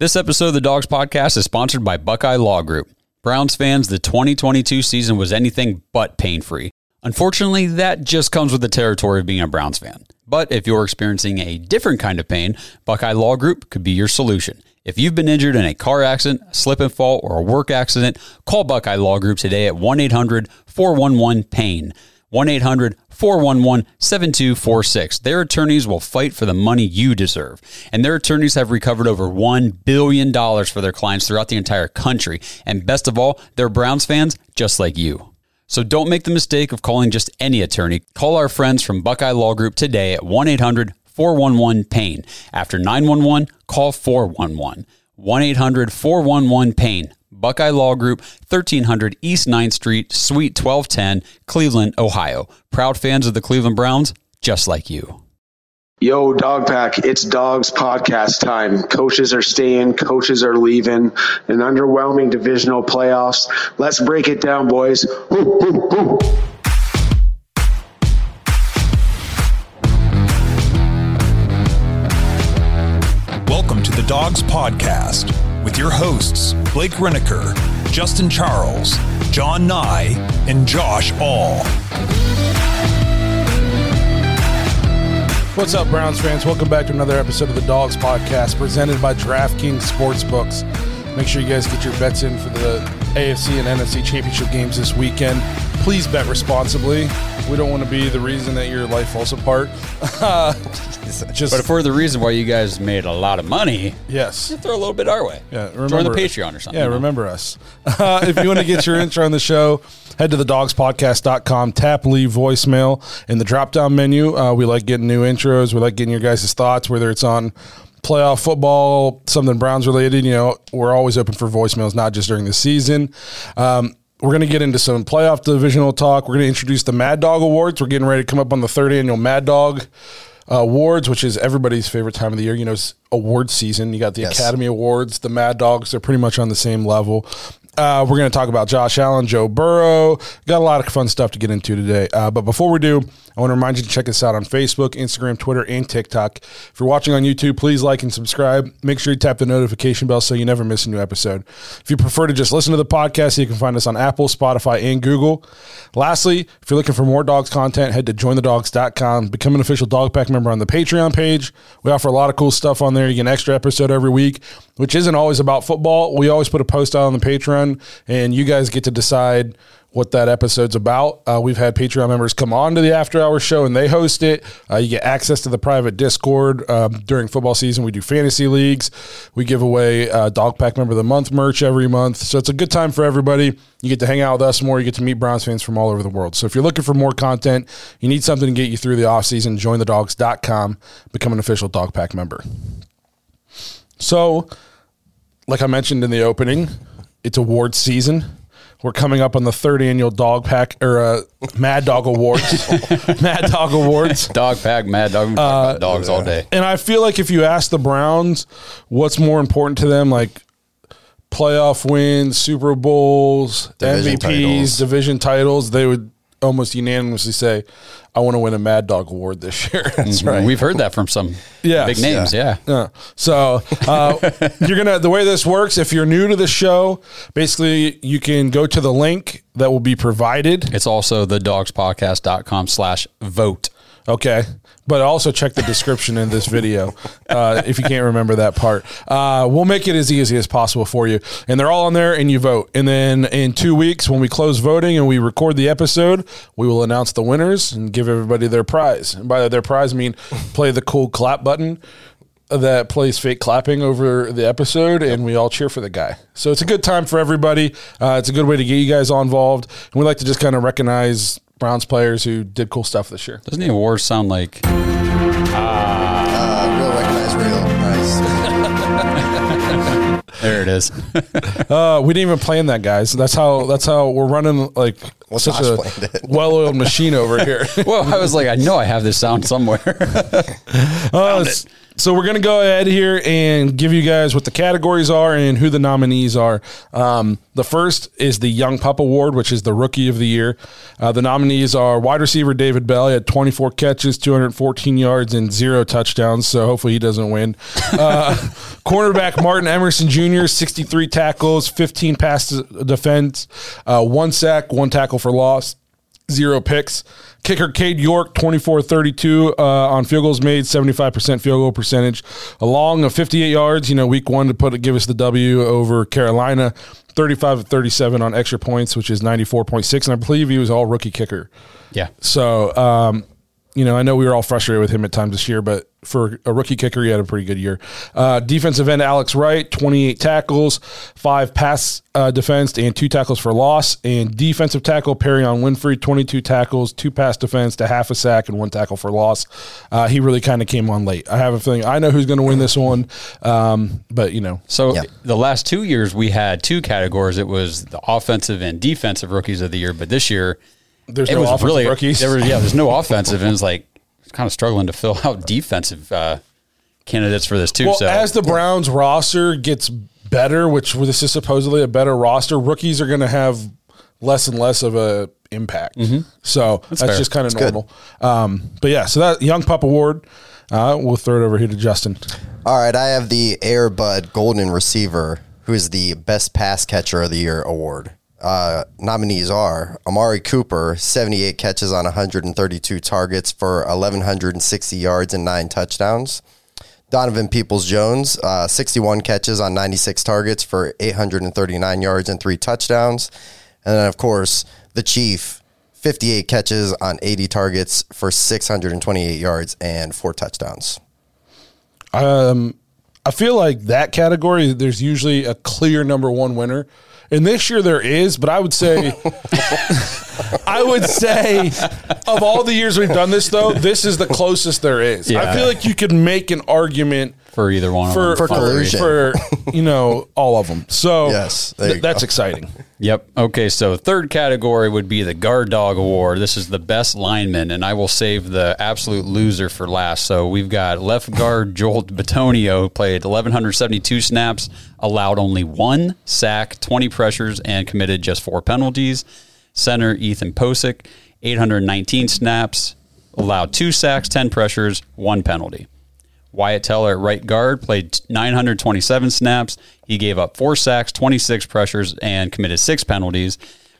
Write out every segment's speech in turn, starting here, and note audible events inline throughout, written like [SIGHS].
This episode of the Dawgs Podcast is sponsored by Buckeye Law Group. Browns fans, the 2022 season was anything but pain free. Unfortunately, that just comes with the territory of being a Browns fan. But if you're experiencing a different kind of pain, Buckeye Law Group could be your solution. If you've been injured in a car accident, slip and fall, or a work accident, call Buckeye Law Group today at 1 800 411 PAIN. 1 800 411 7246. Their attorneys will fight for the money you deserve. And their attorneys have recovered over $1 billion for their clients throughout the entire country. And best of all, they're Browns fans just like you. So don't make the mistake of calling just any attorney. Call our friends from Buckeye Law Group today at 1 800 411 PAIN. After 911, call 411. 1 800 411 PAIN. Buckeye Law Group, 1300 East 9th Street, Suite 1210, Cleveland, Ohio. Proud fans of the Cleveland Browns, just like you. Yo, Dog Pack, it's Dawgs podcast time. Coaches are staying, coaches are leaving, an underwhelming divisional playoffs. Let's break it down, boys. Woo, woo, woo. Welcome to the Dawgs Podcast with your hosts, Blake Reniker, Justin Charles, John Nye, and Josh All. What's up, Browns fans? Welcome back to another episode of the Dawgs Podcast presented by DraftKings Sportsbooks. Make sure you guys get your bets in for the AFC and NFC championship games this weekend. Please bet responsibly. We don't want to be the reason that your life falls apart. [LAUGHS] Just But if we're the reason why you guys made a lot of money, yes, throw a little bit our way. Yeah, Join the Patreon or something. Yeah, remember us. [LAUGHS] Uh, if you want to get your intro on the show, head to the dawgspodcast.com, tap leave voicemail in the drop down menu. Uh, we like getting new intros. We like getting your guys' thoughts, whether it's on playoff football, something Browns related. You know, we're always open for voicemails, not just during the season. Um, we're going to get into some playoff divisional talk. We're going to introduce the Mad Dawg Awards. We're getting ready to come up on the third annual Mad Dawg uh, Awards, which is everybody's favorite time of the year. You know, it's award season. You got the Academy Awards, the Mad Dawgs. They're pretty much on the same level. Uh, we're going to talk about Josh Allen, Joe Burrow. Got a lot of fun stuff to get into today. Uh, but before we do, I want to remind you to check us out on Facebook, Instagram, Twitter, and TikTok. If you're watching on YouTube, please like and subscribe. Make sure you tap the notification bell so you never miss a new episode. If you prefer to just listen to the podcast, you can find us on Apple, Spotify, and Google. Lastly, if you're looking for more dogs content, head to jointhedawgs.com. Become an official dog pack member on the Patreon page. We offer a lot of cool stuff on there. You get an extra episode every week, which isn't always about football. We always put a post out on the Patreon, and you guys get to decide what that episode's about. Uh, we've had Patreon members come on to the after hour show and they host it. Uh, you get access to the private Discord um, during football season. We do fantasy leagues. We give away uh, Dog Pack Member of the Month merch every month. So it's a good time for everybody. You get to hang out with us more. You get to meet Browns fans from all over the world. So if you're looking for more content, you need something to get you through the offseason, jointhedawgs.com, become an official Dog Pack member. So, like I mentioned in the opening, it's award season. We're coming up on the third annual Dog Pack or uh, Mad Dawg Awards. [LAUGHS] Mad Dawg Awards. Dog pack, mad dog. Uh, about dogs all day. And I feel like if you ask the Browns what's more important to them, like playoff wins, Super Bowls, Division MVPs, titles. division titles, they would almost unanimously say, I want to win a Mad Dawg Award this [LAUGHS] year. That's right. We've heard that from some Yes. big names. Yeah. Yeah. So uh, [LAUGHS] you're gonna the way this works. If you're new to the show, basically you can go to the link that will be provided. It's also the dawgspodcast.com slash vote. Okay. But also check the description in this video uh, if you can't remember that part. Uh, we'll make it as easy as possible for you. And they're all on there, and you vote. And then in two weeks, when we close voting and we record the episode, we will announce the winners and give everybody their prize. And by their prize, I mean play the cool clap button that plays fake clapping over the episode, and we all cheer for the guy. So it's a good time for everybody. Uh, it's a good way to get you guys all involved. And we like to just kind of recognize Browns players who did cool stuff this year. Doesn't the award sound like Uh, real recognize real. Nice. [LAUGHS] There it is. [LAUGHS] Uh, we didn't even plan that, guys. That's how. That's how we're running like Well, such Josh a [LAUGHS] well-oiled machine over here. well, I was like, I know I have this sound somewhere. Uh, s- so we're gonna go ahead here and give you guys what the categories are and who the nominees are. Um, the first is the Young Pup Award, which is the Rookie of the Year. Uh, the nominees are wide receiver David Bell. He had 24 catches, 214 yards, and zero touchdowns. So hopefully he doesn't win. Uh, [LAUGHS] cornerback Martin Emerson Jr. 63 tackles, 15 pass defense, uh, one sack, one tackle for loss zero picks. Kicker Cade York, 24 32 uh, on field goals made, 75% field goal percentage, along of 58 yards. You know, week one to put it, give us the W over Carolina, 35 37 on extra points, which is 94.6. And I believe he was all rookie kicker. yeah. So, um, you know, I know we were all frustrated with him at times this year, but for a rookie kicker, he had a pretty good year. Uh, defensive end Alex Wright, 28 tackles, five pass uh, defense, and two tackles for loss. And defensive tackle Perrion Winfrey, 22 tackles, two pass defense to half a sack, and one tackle for loss. Uh, he really kind of came on late. I have a feeling I know who's going to win this one, um, but you know, So Yeah. the last two years we had two categories. It was the offensive and defensive rookies of the year, but this year there's it no was offensive really rookies. There was yeah, there's no offensive, and it's like it's kind of struggling to fill [LAUGHS] out defensive uh, candidates for this too. Well, so as the Browns roster gets better, which this is supposedly a better roster, rookies are going to have less and less of a impact. So that's, fair. just kind of normal. Um, but yeah, so that Young Pup Award, uh, we'll throw it over here to Justin. All right, I have the Air Bud Golden Receiver, who is the Best Pass Catcher of the Year award. Uh, nominees are Amari Cooper, 78 catches on 132 targets for 1,160 yards and nine touchdowns. Donovan Peoples Jones, uh, 61 catches on 96 targets for 839 yards and three touchdowns. And then, of course, the Chief, 58 catches on 80 targets for 628 yards and four touchdowns. Um, I feel like that category, there's usually a clear number one winner. And this year there is, but I would say, [LAUGHS] [LAUGHS] I would say, of all the years we've done this, though, this is the closest there is. I feel like you could make an argument for either one, for of them. For collusion. for you know all of them. So Yes, th- that's exciting. Yep. Okay. So third category would be the guard dog award. This is the best lineman, and I will save the absolute loser for last. So we've got left guard Joel Bitonio played 1172 snaps, allowed only one sack, 20 pressures, and committed just four penalties. Center Ethan Pocic, 819 snaps, allowed two sacks, 10 pressures, one penalty. Wyatt Teller at right guard played 927 snaps. He gave up four sacks, 26 pressures, and committed six penalties.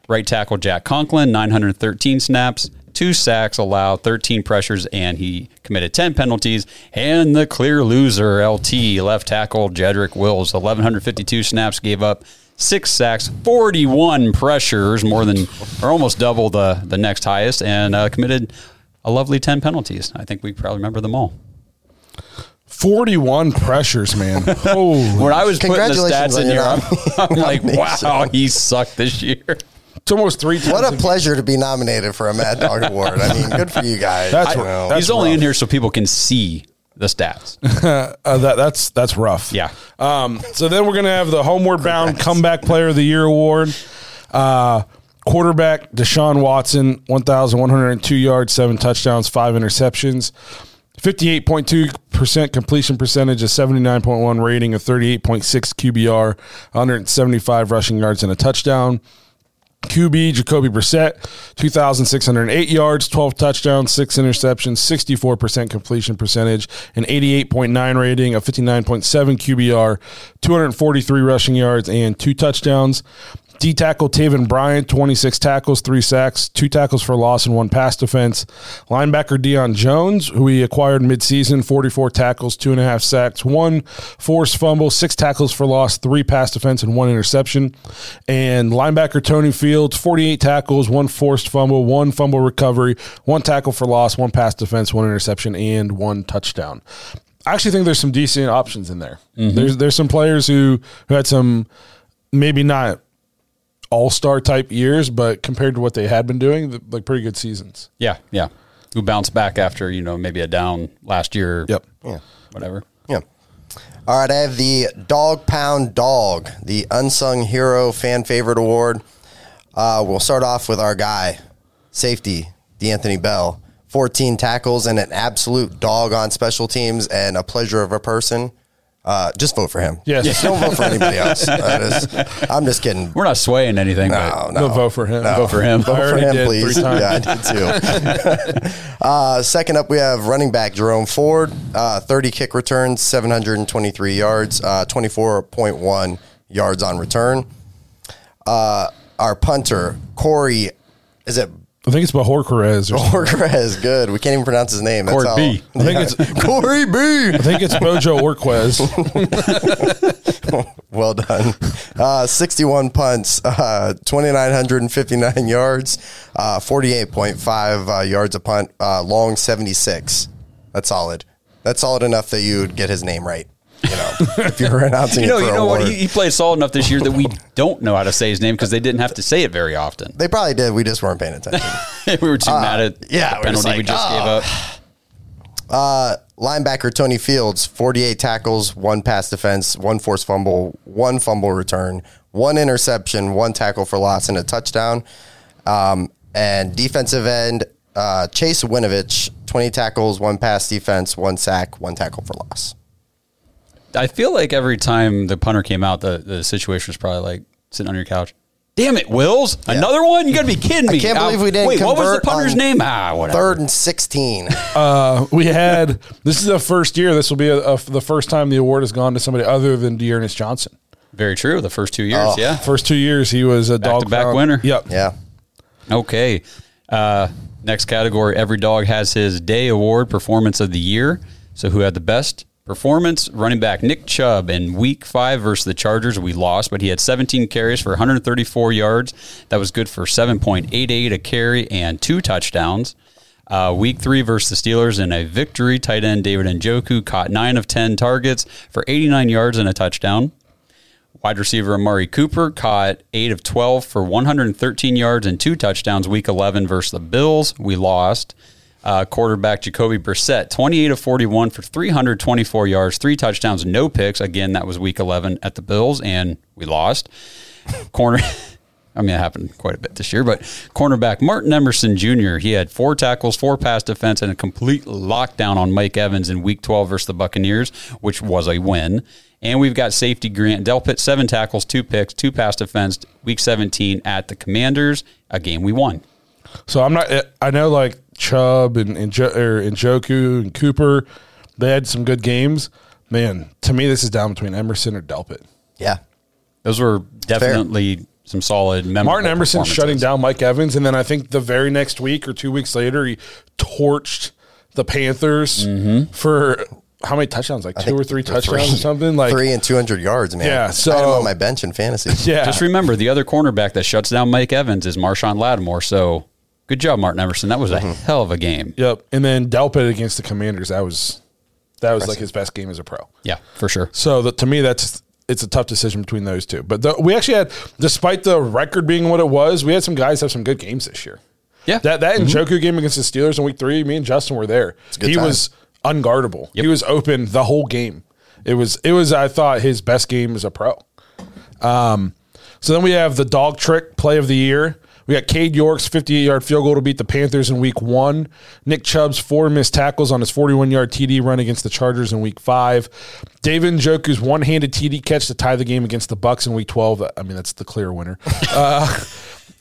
Right tackle Jack Conklin, 913 snaps, two sacks, allowed 13 pressures, and he committed 10 penalties. And the clear loser, LT, left tackle Jedrick Wills, 1152 snaps, gave up six sacks, 41 pressures, more than or almost double the, the next highest, and uh, committed a lovely 10 penalties. I think we probably remember them all. Forty-one pressures, man. [LAUGHS] Oh, When I was putting the stats in here, I'm, [LAUGHS] I'm like, nomination. wow, he sucked this year. it's almost three times. What a pleasure to be nominated for a Mad Dawg Award. I mean, good for you guys. That's You know. That's He's only in here so people can see the stats. [LAUGHS] uh, that, that's that's rough. Yeah. Um, so then we're gonna have the Homeward Bound Comeback Player of the Year award. Uh, quarterback Deshaun Watson, one thousand one hundred two yards, seven touchdowns, five interceptions. 58.2% completion percentage, a 79.1 rating, a 38.6 QBR, 175 rushing yards, and a touchdown. QB Jacoby Brissett, 2,608 yards, 12 touchdowns, six interceptions, 64% completion percentage, an 88.9 rating, a 59.7 QBR, 243 rushing yards, and two touchdowns. D tackle Taven Bryan, 26 tackles, three sacks, two tackles for loss, and one pass defense. Linebacker Deion Jones, who he acquired midseason, 44 tackles, two and a half sacks, one forced fumble, six tackles for loss, three pass defense, and one interception. And linebacker Tony Fields, 48 tackles, one forced fumble, one fumble recovery, one tackle for loss, one pass defense, one interception, and one touchdown. I actually think there's some decent options in there. Mm-hmm. There's there's some players who, who had some maybe not all star type years, but compared to what they had been doing, th- like pretty good seasons. Yeah, yeah. Who bounced back after, you know, maybe a down last year. Yep. Yeah. Whatever. Yeah. All right, I have the Dog Pound Dog, the Unsung Hero Fan Favorite Award. Uh, we'll start off with our guy, safety, D'Anthony Bell. 14 tackles and an absolute dog on special teams and a pleasure of a person. Uh, just vote for him. Yes. Don't vote for anybody else. [LAUGHS] That is- I'm just kidding. We're not swaying anything, No, but no. No, vote for him. vote for him. Vote for him, did please. three times. Yeah, I did too. [LAUGHS] uh, second up, we have running back Jerome Ford, uh, 30 kick returns, 723 yards, uh, 24.1 yards on return. Uh, our punter, Corey, is it I think it's Bahor Perez or Good. We can't even pronounce his name. Corey B. I think it's [LAUGHS] Corey B. I think it's Bojorquez. [LAUGHS] Well done. Uh, 61 punts, uh, 2,959 yards, uh, 48.5 uh, yards a punt, uh, long 76. That's solid. That's solid enough that you would get his name right. You know, if you're announcing you know, you know what? He, he played solid enough this year that we don't know how to say his name because they didn't have to say it very often. they probably did. We just weren't paying attention. [LAUGHS] we were too mad at Uh, yeah, the we're just penalty we just "Oh." gave up. Uh, linebacker Tony Fields, 48 tackles, one pass defense, one forced fumble, one fumble return, one interception, one tackle for loss, and a touchdown. Um, and defensive end uh, Chase Winovich, 20 tackles, one pass defense, one sack, one tackle for loss. I feel like every time the punter came out, the, the situation was probably like sitting on your couch. Damn it, Wills! Another one? You got to be kidding me! can't Uh, believe we didn't Wait, what was the punter's name? Ah, whatever. Third and 16. [LAUGHS] Uh, we had this is the first year. This will be a, a, the first time the award has gone to somebody other than D'Ernest Johnson. Very true. The first two years, Oh. yeah. First two years, he was a dog Back-to-back winner. Yep. yeah. Okay. Uh, next category every dog has his day award performance of the year. So, who had the best performance? Running back Nick Chubb in week five versus the Chargers. We lost, but he had 17 carries for 134 yards. That was good for 7.88 a carry and two touchdowns. Uh, week three versus the Steelers in a victory. Tight end David Njoku caught nine of 10 targets for 89 yards and a touchdown. Wide receiver Amari Cooper caught 8 of 12 for 113 yards and two touchdowns week 11 versus the Bills. We lost. Uh, quarterback Jacoby Brissett, 28 of 41 for 324 yards, three touchdowns, no picks. Again, that was week 11 at the Bills, and we lost. [LAUGHS] Corner. [LAUGHS] I mean, it happened quite a bit this year, but cornerback Martin Emerson Jr., he had four tackles, four pass defense, and a complete lockdown on Mike Evans in week 12 versus the Buccaneers, which was a win. And we've got safety Grant Delpit, seven tackles, two picks, two pass defense, week 17 at the Commanders, a game we won. So I'm not. I know like Chubb and and, jo, or, and Njoku and Cooper, they had some good games. Man, to me, this is down between Emerson or Delpit. Yeah. Those were definitely some solid memorable Martin Emerson shutting down Mike Evans, and then I think the very next week or two weeks later, he torched the Panthers mm-hmm. for how many touchdowns? Like two or three touchdowns or something. Like Three and 200 yards, man. Yeah, I had so- on my bench in fantasy. [LAUGHS] yeah, Just remember, the other cornerback that shuts down Mike Evans is Marshon Lattimore. So good job, Martin Emerson. That was a hell of a game. Yep. And then Delpit against the Commanders. That was that was like his best game as a pro. Yeah, for sure. So that to me, that's it's a tough decision between those two. But the, we actually had, despite the record being what it was, we had some guys have some good games this year. Yeah. That that Njoku game against the Steelers in week three, me and Justin were there. good He time. was unguardable. He was open the whole game. It was it was I thought his best game as a pro. Um, so then we have the dog trick play of the year. We got Cade York's 58 yard field goal to beat the Panthers in week one. Nick Chubb's four missed tackles on his 41 yard TD run against the Chargers in week five. David Njoku's one handed TD catch to tie the game against the Bucks in week 12. I mean, that's the clear winner. [LAUGHS] Uh,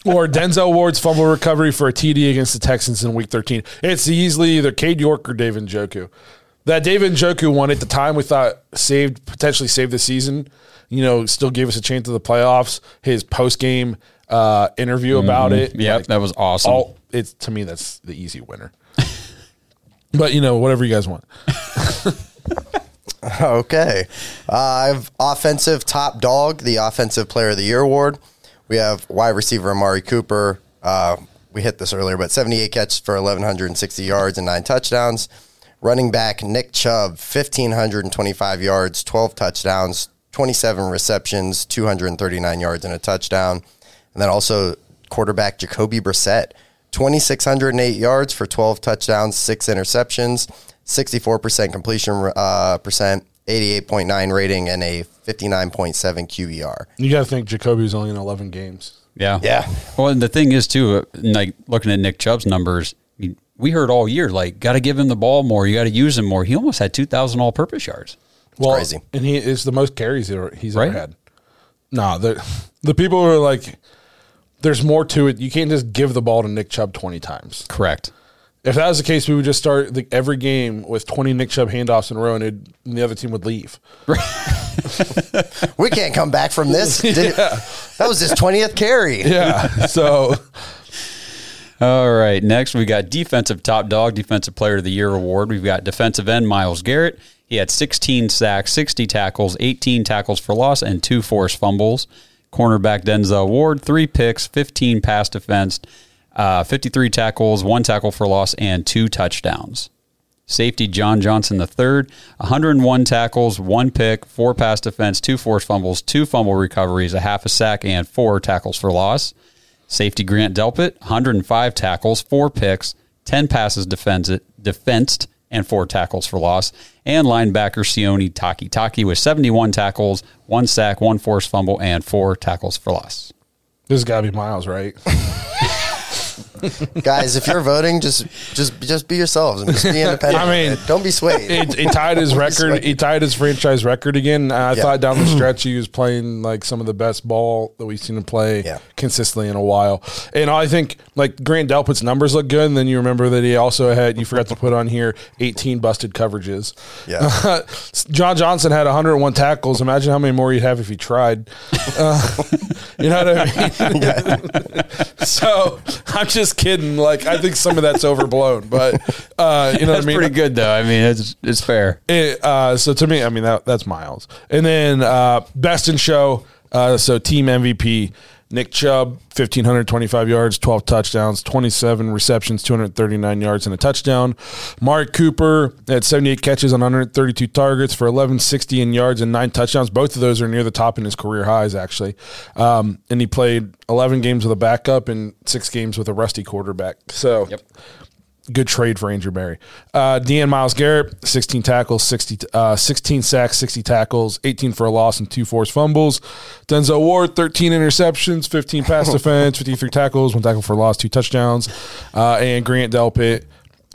or Denzel Ward's fumble recovery for a TD against the Texans in week 13. It's easily either Cade York or David Njoku. That David Njoku one at the time we thought saved potentially saved the season. You know, still gave us a chance to the playoffs. His post game uh, interview about it. Yeah, like, that was awesome. all it's to me that's the easy winner. but you know, whatever you guys want. [LAUGHS] Okay. Uh, I have offensive top dog, the offensive player of the year award. We have wide receiver Amari Cooper. Uh, we hit this earlier, but 78 catches for 1,160 yards and nine touchdowns. Running back Nick Chubb, 1,525 yards, 12 touchdowns, 27 receptions, 239 yards and a touchdown. And then also quarterback Jacoby Brissett, 2,608 yards for 12 touchdowns, six interceptions, 64% completion uh, percent, 88.9 rating, and a 59.7 QBR. You got to think Jacoby's only in 11 games. Yeah. Yeah. Well, and the thing is too, uh, like looking at Nick Chubb's numbers, I mean, we heard all year like got to give him the ball more, you got to use him more. He almost had 2000 all-purpose yards. Well, crazy. And he is the most carries ever- he's Right. ever had. No, the [LAUGHS] the people who are like, there's more to it. You can't just give the ball to Nick Chubb 20 times. Correct. If that was the case, we would just start the, every game with 20 Nick Chubb handoffs in a row, and, it'd- and the other team would leave. [LAUGHS] We can't come back from this. [LAUGHS] Did it- that was his 20th carry. Yeah. so [LAUGHS] All right. Next, we got defensive top dog, defensive player of the year award. We've got defensive end Myles Garrett. He had 16 sacks, 60 tackles, 18 tackles for loss, and two forced fumbles. Cornerback Denzel Ward, three picks, 15 pass defense, uh, 53 tackles, one tackle for loss, and two touchdowns. Safety John Johnson III, 101 tackles, one pick, four pass defense, two forced fumbles, two fumble recoveries, a half a sack, and four tackles for loss. Safety Grant Delpit, 105 tackles, four picks, 10 passes defense, defensed, and four tackles for loss. And linebacker Sione Takitaki with 71 tackles, one sack, one forced fumble, and four tackles for loss. this has got to be Myles, right? [LAUGHS] [LAUGHS] Guys, if you're voting, just just just be yourselves and just be [LAUGHS] independent. I mean, don't be swayed. he, tied his [LAUGHS] record. He tied his franchise record again. I Yeah. thought down the [CLEARS THROAT] stretch he was playing like some of the best ball that we've seen him play Yeah. consistently in a while. And I think like Grant Delpit's numbers look good. And then you remember that he also had you forgot to put on here 18 busted coverages. Yeah. John Johnson had 101 tackles. Imagine how many more he'd have if he tried. Uh, you know what I mean? so I'm just kidding. Like I think some of that's overblown, but uh, you know That's what I mean. pretty good, though. I mean, it's, it's fair. It, uh, so to me, I mean that that's Myles, and then uh, best in show. Uh, so team MVP Nick Chubb, fifteen hundred twenty-five yards, twelve touchdowns, twenty-seven receptions, two hundred thirty-nine yards, and a touchdown. Mark Cooper had seventy-eight catches on one hundred thirty-two targets for eleven sixty in yards and nine touchdowns. Both of those are near the top in his career highs, actually. Um, and he played eleven games with a backup and six games with a rusty quarterback. So. Yep. Good trade for Andrew Berry. Uh, Deanne Myles Garrett, 16 tackles, 60, uh, 16 sacks, 60 tackles, 18 for a loss, and two forced fumbles. Denzel Ward, 13 interceptions, 15 pass [LAUGHS] defense, 53 tackles, one tackle for a loss, two touchdowns. Uh, and Grant Delpit,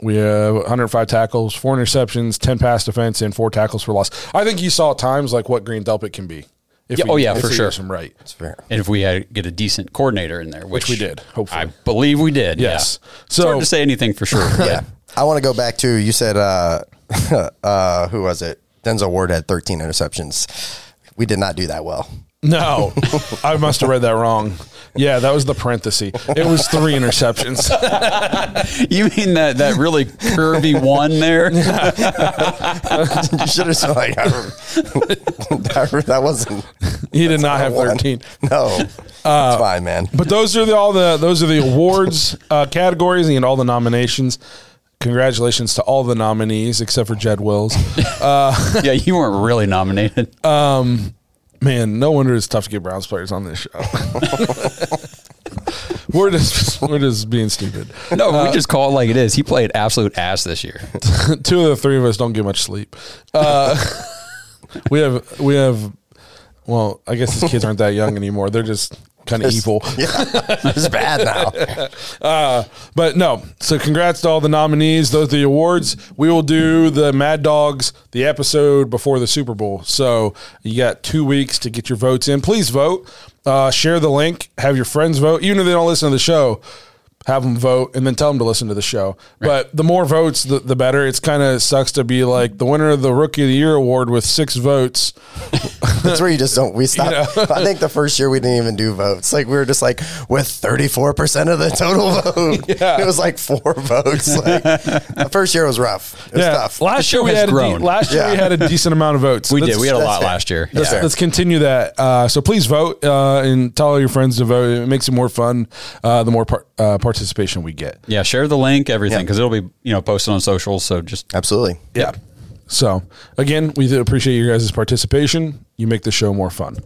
we have 105 tackles, four interceptions, 10 pass defense, and four tackles for loss. I think you saw at times like what Grant Delpit can be. If Yeah, we- oh, yeah, if for we sure. use right. It's fair. And if we had get a decent coordinator in there, which, we did, hopefully. I believe we did. Yes. Yeah. So- it's hard to say anything for sure. [LAUGHS] Yeah. I want to go back to you said uh, [LAUGHS] uh, who was it? Denzel Ward had 13 interceptions. We did not do that well. No, I must have read that wrong. Yeah, that was the parenthesis. It was three interceptions. You mean that that really curvy one there? [LAUGHS] You should have said like that wasn't. He did not have One. 13. No, uh, it's fine, man. But those are the, all the those are the awards uh, categories and all the nominations. Congratulations to all the nominees except for Jed Wills. Uh, [LAUGHS] yeah, you weren't really nominated. Um, Man, no wonder it's tough to get Browns players on this show. [LAUGHS] we're just we're just being stupid. no, we just call it like it is. He played absolute ass this year. [LAUGHS] Two of the three of us don't get much sleep. Uh, [LAUGHS] we have we have. Well, I guess these kids aren't that young anymore. They're just kind of evil. [LAUGHS] It's bad now. [LAUGHS] Uh, but no. So congrats to all the nominees. Those are the awards. We will do the Mad Dawgs the episode before the Super Bowl. So you got two weeks to get your votes in. Please vote. Uh, share the link. Have your friends vote. Even if they don't listen to the show, have them vote and then tell them to listen to the show. But the more votes, the, the better. It's kind of sucks to be like the winner of the Rookie of the Year award with six votes. [LAUGHS] That's where you just don't. We [LAUGHS] stopped. I think the first year we didn't even do votes. Like we were just like with thirty four percent of the total vote. [LAUGHS] Yeah. It was like four votes. Like the first year was rough. It was tough. Last show year we has had a de- last year we had a decent amount of votes. We Let's- did. We had a lot fair. last year. Let's, Yeah. let's continue that. Uh, so please vote uh, and tell all your friends to vote. It makes it more fun. Uh, the more part, uh, participation we get. Yeah, share the link, everything, Yeah. because it'll be you know posted on socials. So just Absolutely. Yeah. So again, we do appreciate your guys' participation. You make the show more fun.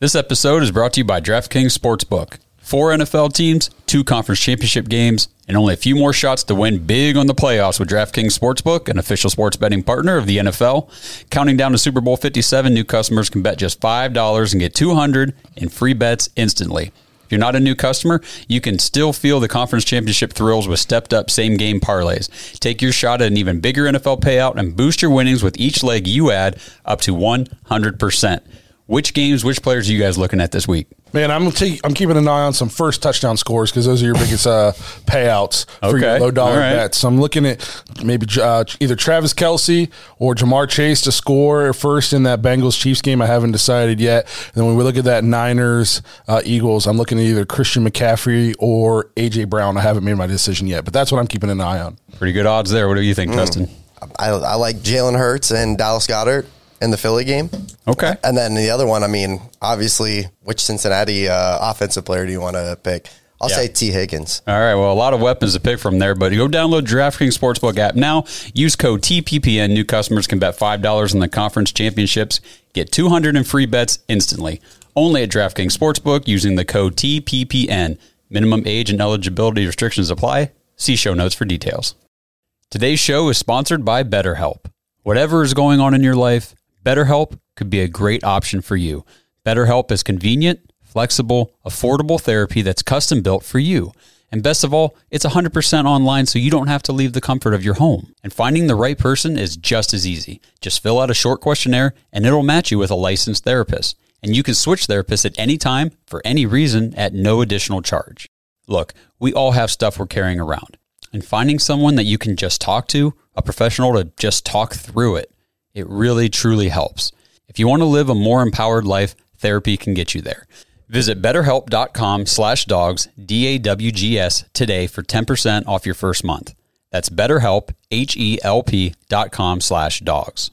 This episode is brought to you by DraftKings Sportsbook. Four NFL teams, two conference championship games, and only a few more shots to win big on the playoffs with DraftKings Sportsbook, an official sports betting partner of the NFL. Counting down to Super Bowl 57, new customers can bet just $5 and get 200 in free bets instantly. If you're not a new customer, you can still feel the conference championship thrills with stepped up same game parlays. Take your shot at an even bigger NFL payout and boost your winnings with each leg you add up to 100%. Which games, which players are you guys looking at this week? Man, I'm take, I'm keeping an eye on some first touchdown scores because those are your biggest uh, payouts for your low dollar All right. bets. So I'm looking at maybe uh, either Travis Kelce or Ja'Marr Chase to score first in that Bengals Chiefs game. I haven't decided yet. And then when we look at that Niners uh, Eagles, I'm looking at either Christian McCaffrey or AJ Brown. I haven't made my decision yet, but that's what I'm keeping an eye on. Pretty good odds there. What do you think, Justin? I, I like Jalen Hurts and Dallas Goedert in the Philly game. Okay. And then the other one, I mean, obviously, which Cincinnati uh, offensive player do you want to pick? I'll Yeah. say Tee Higgins. All right. Well, a lot of weapons to pick from there, but go download DraftKings Sportsbook app now. Use code TPPN. New customers can bet $5 in the conference championships. Get 200 in free bets instantly. Only at DraftKings Sportsbook using the code TPPN. Minimum age and eligibility restrictions apply. See show notes for details. Today's show is sponsored by BetterHelp. Whatever is going on in your life, BetterHelp could be a great option for you. BetterHelp is convenient, flexible, affordable therapy that's custom built for you. And best of all, it's 100% online so you don't have to leave the comfort of your home. And finding the right person is just as easy. Just fill out a short questionnaire and it'll match you with a licensed therapist. And you can switch therapists at any time for any reason at no additional charge. Look, we all have stuff we're carrying around. And finding someone that you can just talk to, a professional to just talk through it, it really truly helps. If you want to live a more empowered life, therapy can get you there. Visit betterhelp.com slash dawgs, D-A-W-G-S, today for 10% off your first month. That's betterhelp, H-E-L-P dot com slash dawgs.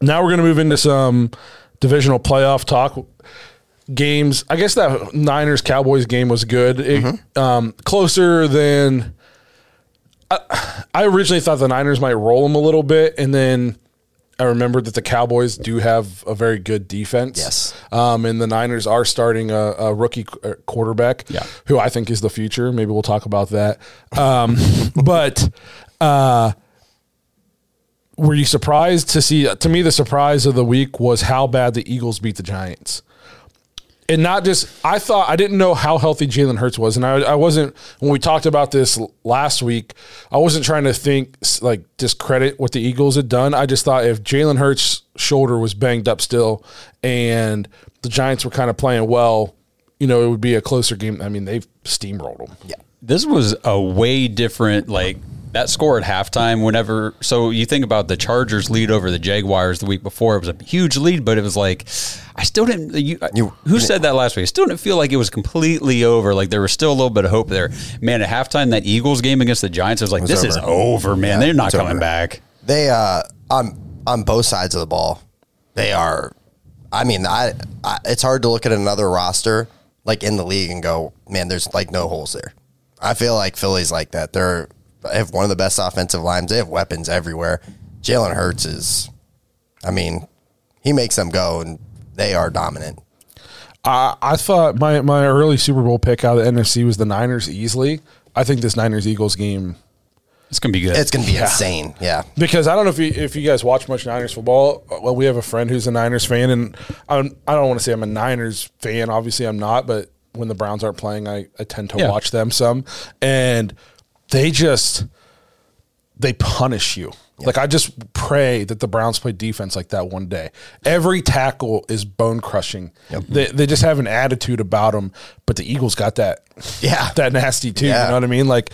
Now we're going to move into some divisional playoff talk games. I guess that Niners Cowboys game was good. It, um, closer than I, I originally thought the Niners might roll them a little bit, and then I remember that the Cowboys do have a very good defense. Yes. um, and the Niners are starting a, a rookie qu- uh, quarterback, Yeah. who I think is the future. Maybe we'll talk about that. Um, [LAUGHS] but. Uh, were you surprised to see to me the surprise of the week was how bad the Eagles beat the Giants? And not just I thought I didn't know how healthy Jalen Hurts was, and I, I wasn't when we talked about this last week. I wasn't trying to think like discredit what the Eagles had done. I just thought if Jalen Hurts' shoulder was banged up still, and the Giants were kind of playing well, you know, it would be a closer game. I mean, they've steamrolled them. Yeah. This was a way different, like that score at halftime. Whenever, so you think about the Chargers lead over the Jaguars the week before, it was a huge lead, but it was like, I still didn't. You, You- who said that last week? I still didn't feel like it was completely over. Like there was still a little bit of hope there. Man, at halftime, that Eagles game against the Giants, I was like, this is over. over, man. They're not coming over. back. They uh on on both sides of the ball, they are. I mean, I, I it's hard to look at another roster like in the league and go, man, there's like no holes there. I feel like Philly's like that. They're they have one of the best offensive lines. They have weapons everywhere. Jalen Hurts is, I mean, he makes them go, and they are dominant. I, I thought my, my early Super Bowl pick out of the NFC was the Niners easily. I think this Niners Eagles game It's gonna be good. It's going to be insane. Yeah. because I don't know if you if you guys watch much Niners football. Well, we have a friend who's a Niners fan, and I'm, I don't want to say I'm a Niners fan. Obviously, I'm not. But when the Browns aren't playing, I, I tend to Yeah. watch them some, and they just they punish you. Like I just pray that the Browns play defense like that one day. Every tackle is bone crushing. They, they just have an attitude about them. But the Eagles got that, Yeah. [LAUGHS] that nasty too. Yeah. You know what I mean? Like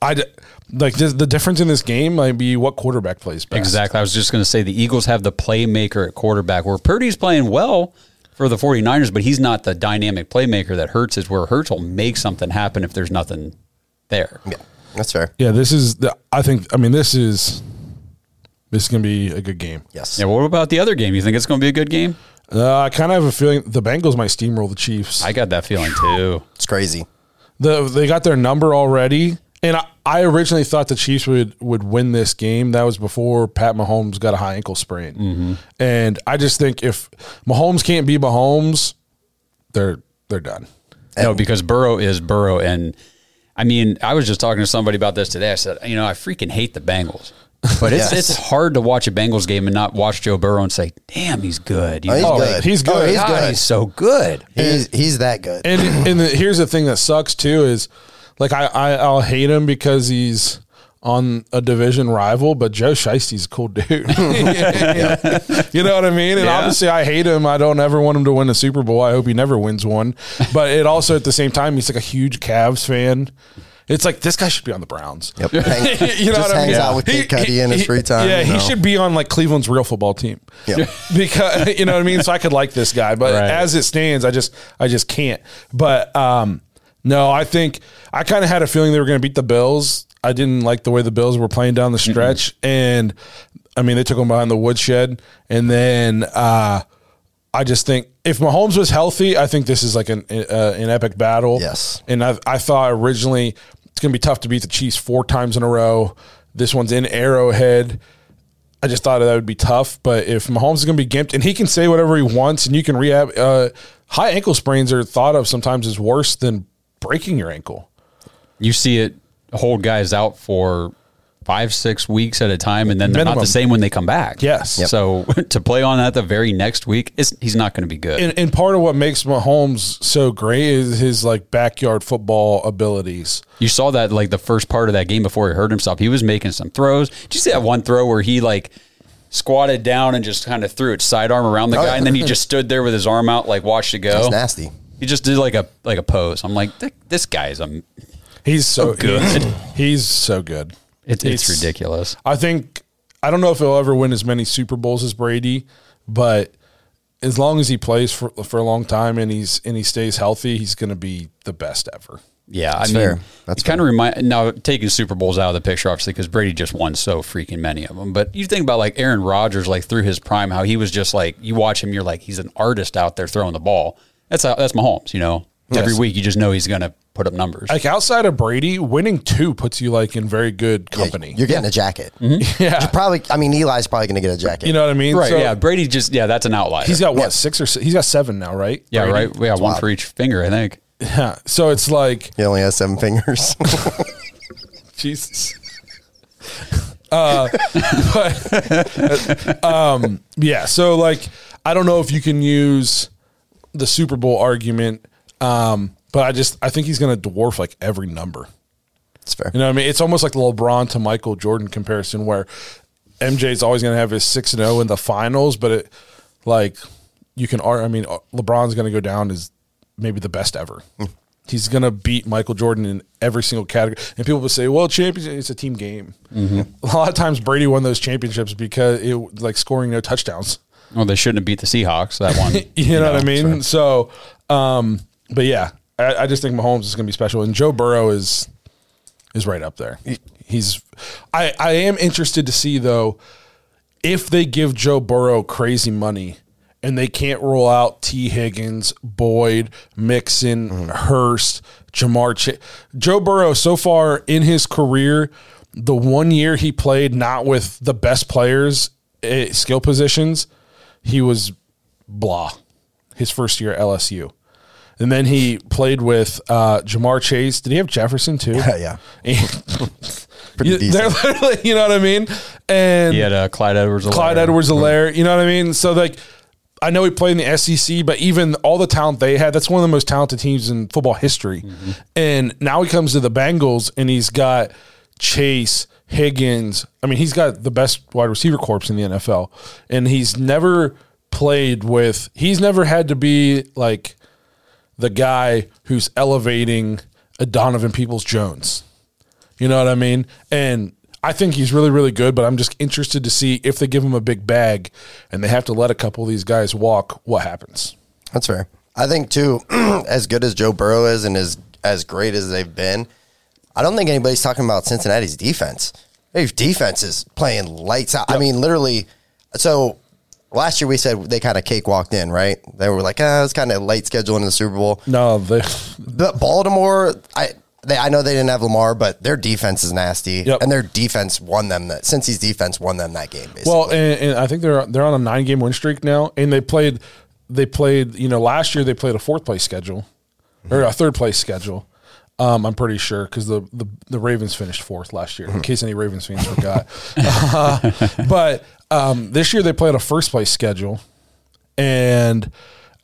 I like this, the difference in this game might be what quarterback plays best. Exactly. I was just going to say the Eagles have the playmaker at quarterback where Purdy's playing well for the 49ers, but he's not the dynamic playmaker that Hurts is where Hurts will make something happen if there's nothing there. Yeah. That's fair. Yeah, this is the. I think. I mean, this is this is gonna be a good game. Yes. Yeah, what about the other game? You think it's going to be a good game? Uh, I kind of have a feeling the Bengals might steamroll the Chiefs. I got that feeling too. It's crazy. the they got their number already, and I, I originally thought the Chiefs would would win this game. That was before Pat Mahomes got a high ankle sprain, and I just think if Mahomes can't be Mahomes, they're they're done. no, because Burrow is Burrow, and I mean, I was just talking to somebody about this today. I said, you know, I freaking hate the Bengals. But it's [LAUGHS] Yes. it's hard to watch a Bengals game and not watch Joe Burrow and say, "Damn, he's good." You Oh, he's know, good. he's oh, good. Oh, he's God, good. he's so good. He's he's that good. And and the, here's the thing that sucks too is like I, I I'll hate him because he's on a division rival, but Joe Shiesty's a cool dude. [LAUGHS] [LAUGHS] You know what I mean? And Yeah. obviously I hate him. I don't ever want him to win a Super Bowl. I hope he never wins one. But it also at the same time he's like a huge Cavs fan. It's like this guy should be on the Browns. Yep. [LAUGHS] Hang, you know just what I mean? hangs mean? out with Kid Cudi in his free time. Yeah, you he should be on like Cleveland's real football team. Yep. because you know what I mean. So I could like this guy, but Right. as it stands, I just I just can't. But um, no, I think I kind of had a feeling they were going to beat the Bills. I didn't like the way the Bills were playing down the stretch, and I mean they took them behind the woodshed, and then uh, I just think if Mahomes was healthy, I think this is like an uh, an epic battle. Yes. and I, I thought originally it's going to be tough to beat the Chiefs four times in a row. This one's in Arrowhead. I just thought that would be tough. But if Mahomes is going to be gimped and he can say whatever he wants and you can rehab, uh, high ankle sprains are thought of sometimes as worse than breaking your ankle. You see it hold guys out for five, six weeks at a time, and then they're not the same when they come back. Yes. Yep. So [LAUGHS] to play on that the very next week, is he's not going to be good. And, and part of what makes Mahomes so great is his like backyard football abilities. You saw that like the first part of that game before he hurt himself. He was making some throws. Did you see that one throw where he like squatted down and just kind of threw its sidearm around the Oh, guy, yeah. and then he [LAUGHS] just stood there with his arm out, like watched it go. That's nasty. He just did like a like a pose. I'm like, "Th- this guy's a. He's so oh, good. He's, he's so good. It's, it's It's- ridiculous. I think I don't know if he'll ever win as many Super Bowls as Brady, but as long as he plays for for a long time and he's and he stays healthy, he's going to be the best ever. Yeah, I mean, fair. That's kind of remind now taking Super Bowls out of the picture, obviously, because Brady just won so freaking many of them. But you think about like Aaron Rodgers, like through his prime, how he was just like you watch him, you're like he's an artist out there throwing the ball. That's how, that's Mahomes, you know. Every Yes. week, you just know he's going to put up numbers. Like outside of Brady, winning two puts you like in very good Yeah, company. You're getting a jacket. [LAUGHS] Yeah, You're probably. I mean, Eli's probably going to get a jacket. you know what I mean. right? So yeah, Brady just yeah, that's an outlier. he's got what six or se- he's got seven now, right? yeah, Brady? right. Yeah, one for each finger, I think. Yeah. So it's like He only has seven fingers. [LAUGHS] Jesus. [LAUGHS] Uh, but, um, yeah. So like, I don't know if you can use the Super Bowl argument, um, but I just I think he's going to dwarf like every number. It's fair. You know what I mean? It's almost like the LeBron to Michael Jordan comparison, where MJ is always going to have his six and zero in the finals, but it like you can. ar- I mean, uh, LeBron's going to go down as maybe the best ever. He's going to beat Michael Jordan in every single category. And people will say, "Well, championship it's a team game." A lot of times Brady won those championships because it like scoring no touchdowns. Well, they shouldn't have beat the Seahawks that one. [LAUGHS] You know, what I mean? So, um, but yeah, I, I just think Mahomes is going to be special, and Joe Burrow is is right up there. He's. I I am interested to see though if they give Joe Burrow crazy money and they can't roll out Tee Higgins, Boyd, Mixon, Hurst, Ja'Marr. Ch- Joe Burrow so far in his career, the one year he played not with the best players, eh, skill positions, he was blah. His first year at LSU. And then he played with uh, Ja'Marr Chase. Did he have Jefferson too? yeah. yeah. [LAUGHS] [LAUGHS] Pretty You- they're decent. literally, you know what I mean? And He had uh, Clyde Edwards. Clyde Edwards Helaire, you know what I mean? So like I know he played in the SEC, but even all the talent they had, that's one of the most talented teams in football history. And now he comes to the Bengals and he's got Chase, Higgins. I mean, he's got the best wide receiver corps in the NFL. And he's never played with he's never had to be like the guy who's elevating a Donovan Peoples Jones. You know what I mean? And I think he's really, really good, but I'm just interested to see if they give him a big bag and they have to let a couple of these guys walk, what happens. That's fair. I think too, [CLEARS THROAT] as good as Joe Burrow is and as as great as they've been, I don't think anybody's talking about Cincinnati's defense. Their defense is playing lights out. I mean, literally. So last year we said they kind of cakewalked in, right? They were like, ah, it's kind of late scheduling the Super Bowl. No, they, [LAUGHS] But Baltimore, I they, I know they didn't have Lamar, but their defense is nasty, Yep. and their defense won them that. Since Cincy's defense won them that game. Basically. well, and, and I think they're they're on a nine game win streak now, and they played they played you know last year they played a fourth place schedule, or a third place schedule. Um, I'm pretty sure because the, the the Ravens finished fourth last year. In case any Ravens fans forgot, [LAUGHS] Uh, but um, this year they played a first place schedule, and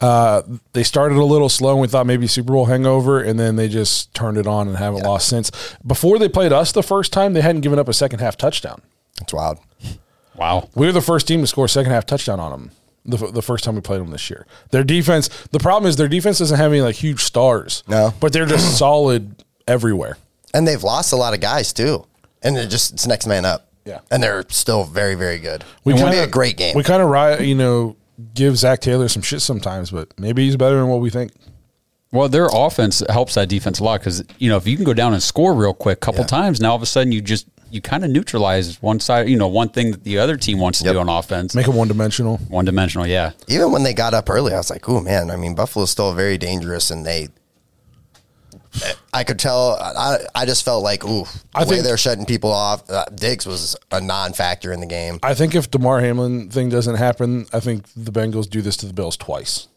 uh, they started a little slow. and We thought maybe Super Bowl hangover, and then they just turned it on and haven't lost since. Before they played us the first time, they hadn't given up a second half touchdown. That's wild. Wow. We were the first team to score a second half touchdown on them. The, the first time we played them this year, their defense. The problem is their defense doesn't have any like huge stars. No. but they're just [CLEARS THROAT] solid everywhere. And they've lost a lot of guys too. And they're just it's next man up. Yeah. And they're still very, very good. We it's gonna kinda- be a great game. We kind of riot, you know, give Zac Taylor some shit sometimes, but maybe he's better than what we think. Well, their offense helps that defense a lot because you know if you can go down and score real quick, a couple Yeah. times, now all of a sudden you just you kind of neutralize one side. You know, one thing that the other team wants to Yep. do on offense, Make it one dimensional. one dimensional. Yeah, Even when they got up early, I was like, oh man, I mean, Buffalo's still very dangerous and they I could tell. I, I just felt like, ooh, the I way think- they're shutting people off. Uh, Diggs was a non-factor in the game. I think if Damar Hamlin thing doesn't happen, I think the Bengals do this to the Bills twice.